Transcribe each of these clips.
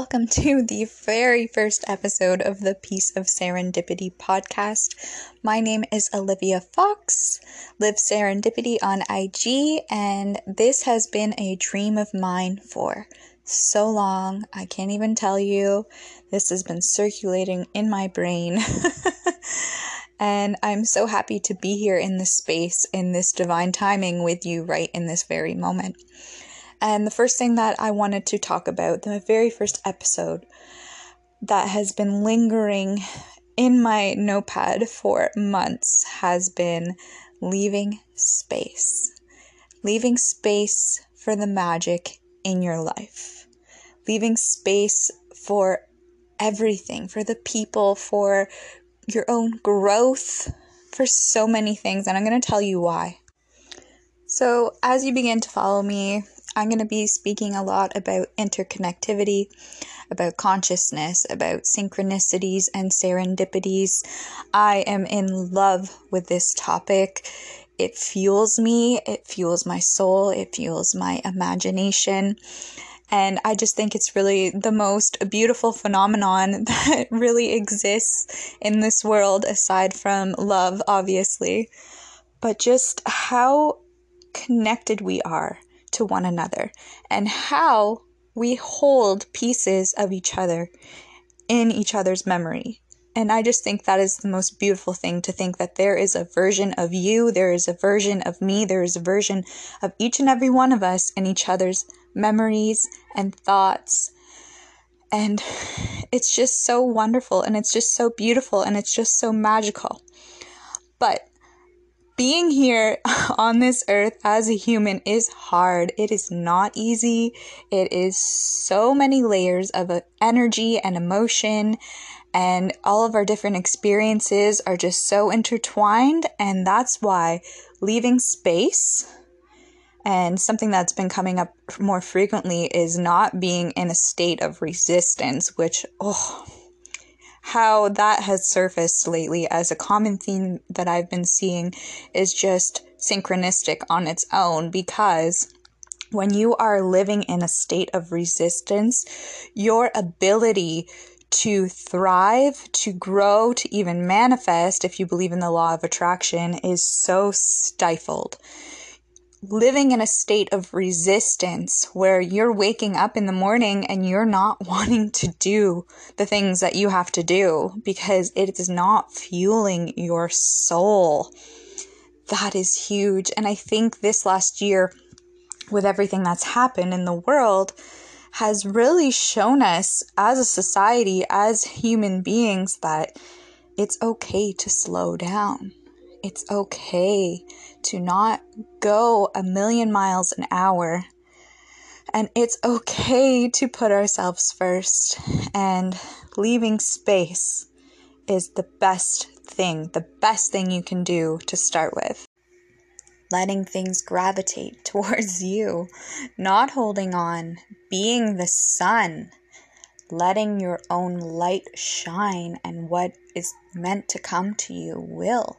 welcome to the very first episode of the Piece of Serendipity podcast. My name is Olivia Fox, live serendipity on IG, and this has been a dream of mine for so long. I can't even tell you. This has been circulating in my brain. and I'm so happy to be here in this space, in this divine timing with you right in this very moment. And the first thing that I wanted to talk about, the very first episode that has been lingering in my notepad for months, has been leaving space. Leaving space for the magic in your life. Leaving space for everything, for the people, for your own growth, for so many things. And I'm going to tell you why. So, as you begin to follow me I'm going to be speaking a lot about interconnectivity, about consciousness, about synchronicities and serendipities. I am in love with this topic. It fuels me, it fuels my soul, it fuels my imagination. And I just think it's really the most beautiful phenomenon that really exists in this world, aside from love, obviously. But just how connected we are to one another and how we hold pieces of each other in each other's memory. And I just think that is the most beautiful thing to think that there is a version of you, there is a version of me, there is a version of each and every one of us in each other's memories and thoughts. And it's just so wonderful and it's just so beautiful and it's just so magical. But being here on this earth as a human is hard. It is not easy. It is so many layers of uh, energy and emotion, and all of our different experiences are just so intertwined. And that's why leaving space and something that's been coming up more frequently is not being in a state of resistance, which, oh, how that has surfaced lately as a common theme that I've been seeing is just synchronistic on its own because when you are living in a state of resistance, your ability to thrive, to grow, to even manifest, if you believe in the law of attraction, is so stifled living in a state of resistance where you're waking up in the morning and you're not wanting to do the things that you have to do because it is not fueling your soul. That is huge. And I think this last year, with everything that's happened in the world, has really shown us as a society, as human beings, that it's okay to slow down it's okay to not go a million miles an hour. And it's okay to put ourselves first. And leaving space is the best thing, the best thing you can do to start with. Letting things gravitate towards you, not holding on, being the sun, letting your own light shine, and what is meant to come to you will.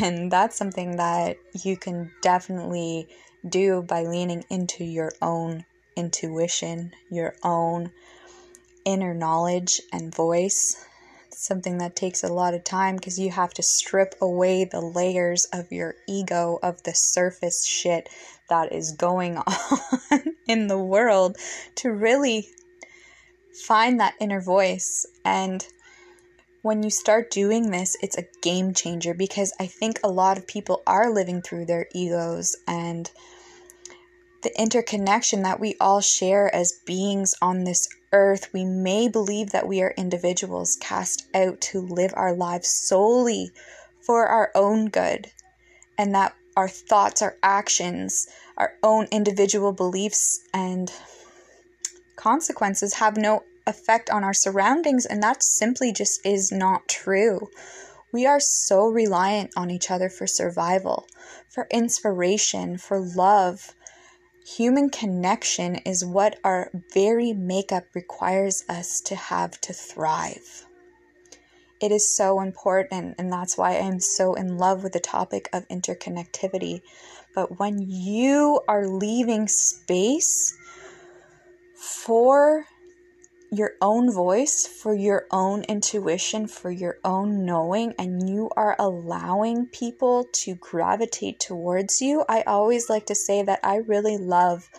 And that's something that you can definitely do by leaning into your own intuition, your own inner knowledge and voice. It's something that takes a lot of time because you have to strip away the layers of your ego, of the surface shit that is going on in the world to really find that inner voice and when you start doing this, it's a game changer because I think a lot of people are living through their egos and the interconnection that we all share as beings on this earth. We may believe that we are individuals cast out to live our lives solely for our own good and that our thoughts, our actions, our own individual beliefs and consequences have no effect on our surroundings, and that simply just is not true. We are so reliant on each other for survival, for inspiration, for love. Human connection is what our very makeup requires us to have to thrive. It is so important, and that's why I'm so in love with the topic of interconnectivity. But when you are leaving space for your own voice, for your own intuition, for your own knowing, and you are allowing people to gravitate towards you, I always like to say that I really love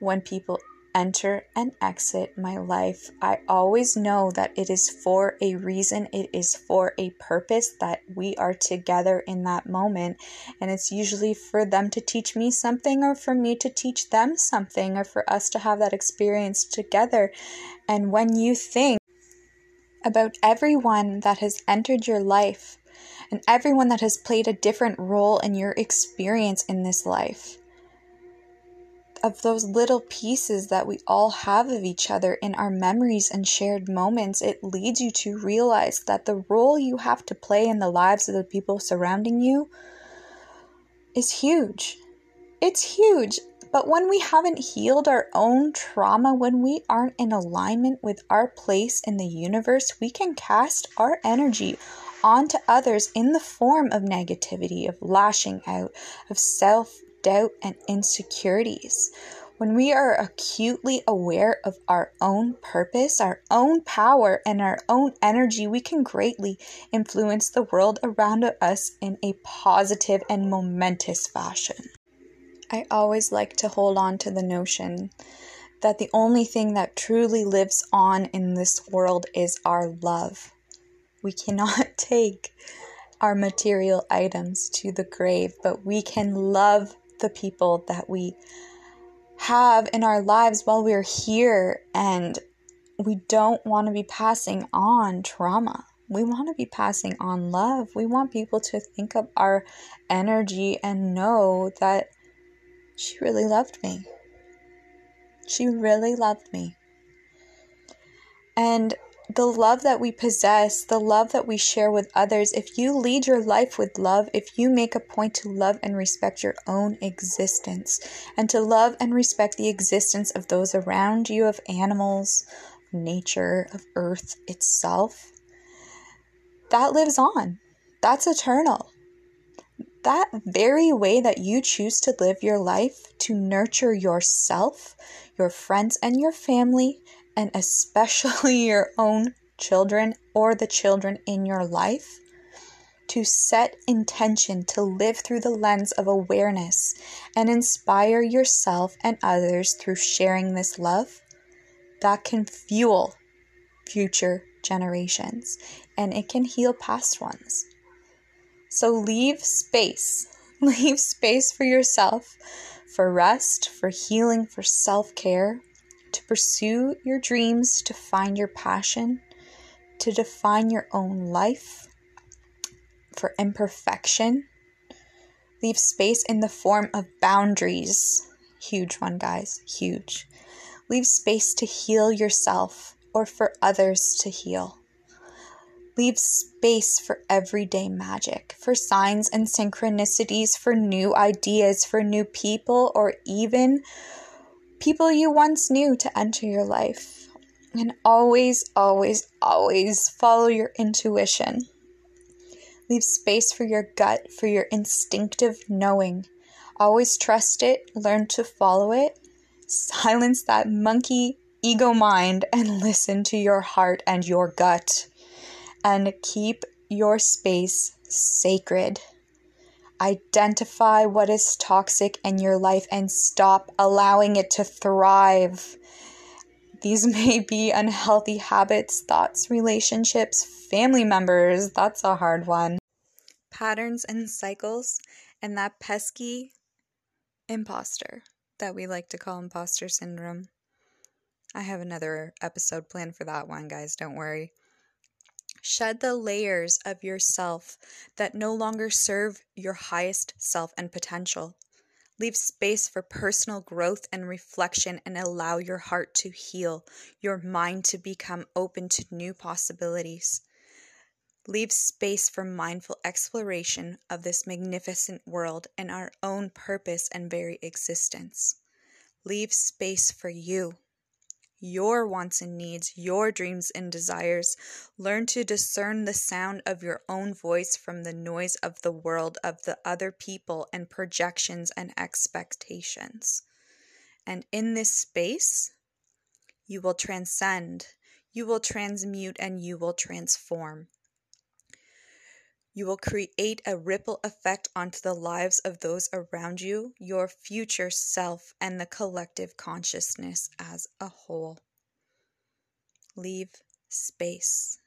when people enter and exit my life. I always know that it is for a reason, it is for a purpose that we are together in that moment. And it's usually for them to teach me something, or for me to teach them something, or for us to have that experience together. And when you think about everyone that has entered your life, and everyone that has played a different role in your experience in this life, of those little pieces that we all have of each other in our memories and shared moments, it leads you to realize that the role you have to play in the lives of the people surrounding you is huge. It's huge. But when we haven't healed our own trauma, when we aren't in alignment with our place in the universe, we can cast our energy onto others in the form of negativity, of lashing out, of self doubt, and insecurities. When we are acutely aware of our own purpose, our own power, and our own energy, we can greatly influence the world around us in a positive and momentous fashion. I always like to hold on to the notion that the only thing that truly lives on in this world is our love. We cannot take our material items to the grave, but we can love the people that we have in our lives while we're here and we don't want to be passing on trauma. We want to be passing on love. We want people to think of our energy and know that she really loved me. She really loved me. And the love that we possess, the love that we share with others, if you lead your life with love, if you make a point to love and respect your own existence, and to love and respect the existence of those around you, of animals, nature, of earth itself, that lives on. That's eternal. That very way that you choose to live your life, to nurture yourself, your friends, and your family, and especially your own children or the children in your life, to set intention to live through the lens of awareness and inspire yourself and others through sharing this love, that can fuel future generations and it can heal past ones. So leave space. Leave space for yourself, for rest, for healing, for self care to pursue your dreams, to find your passion, to define your own life, for imperfection. Leave space in the form of boundaries. Huge one, guys, huge. Leave space to heal yourself or for others to heal. Leave space for everyday magic, for signs and synchronicities, for new ideas, for new people, or even people you once knew to enter your life. And always, always, always follow your intuition. Leave space for your gut, for your instinctive knowing. Always trust it, learn to follow it. Silence that monkey ego mind and listen to your heart and your gut. And keep your space sacred. Identify what is toxic in your life and stop allowing it to thrive. These may be unhealthy habits, thoughts, relationships, family members. That's a hard one. Patterns and cycles, and that pesky imposter that we like to call imposter syndrome. I have another episode planned for that one, guys. Don't worry. Shed the layers of yourself that no longer serve your highest self and potential. Leave space for personal growth and reflection and allow your heart to heal, your mind to become open to new possibilities. Leave space for mindful exploration of this magnificent world and our own purpose and very existence. Leave space for you your wants and needs, your dreams and desires. Learn to discern the sound of your own voice from the noise of the world, of the other people, and projections and expectations. And in this space, You will transcend. You will transmute and you will transform. You will create a ripple effect onto the lives of those around you, your future self, and the collective consciousness as a whole. Leave space.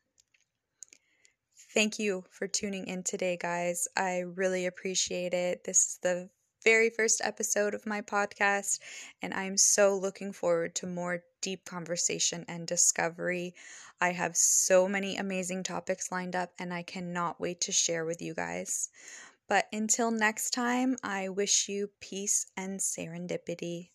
Thank you for tuning in today, guys. I really appreciate it. This is the very first episode of my podcast, and I'm so looking forward to more deep conversation and discovery. I have so many amazing topics lined up, and I cannot wait to share with you guys. But until next time, I wish you peace and serendipity.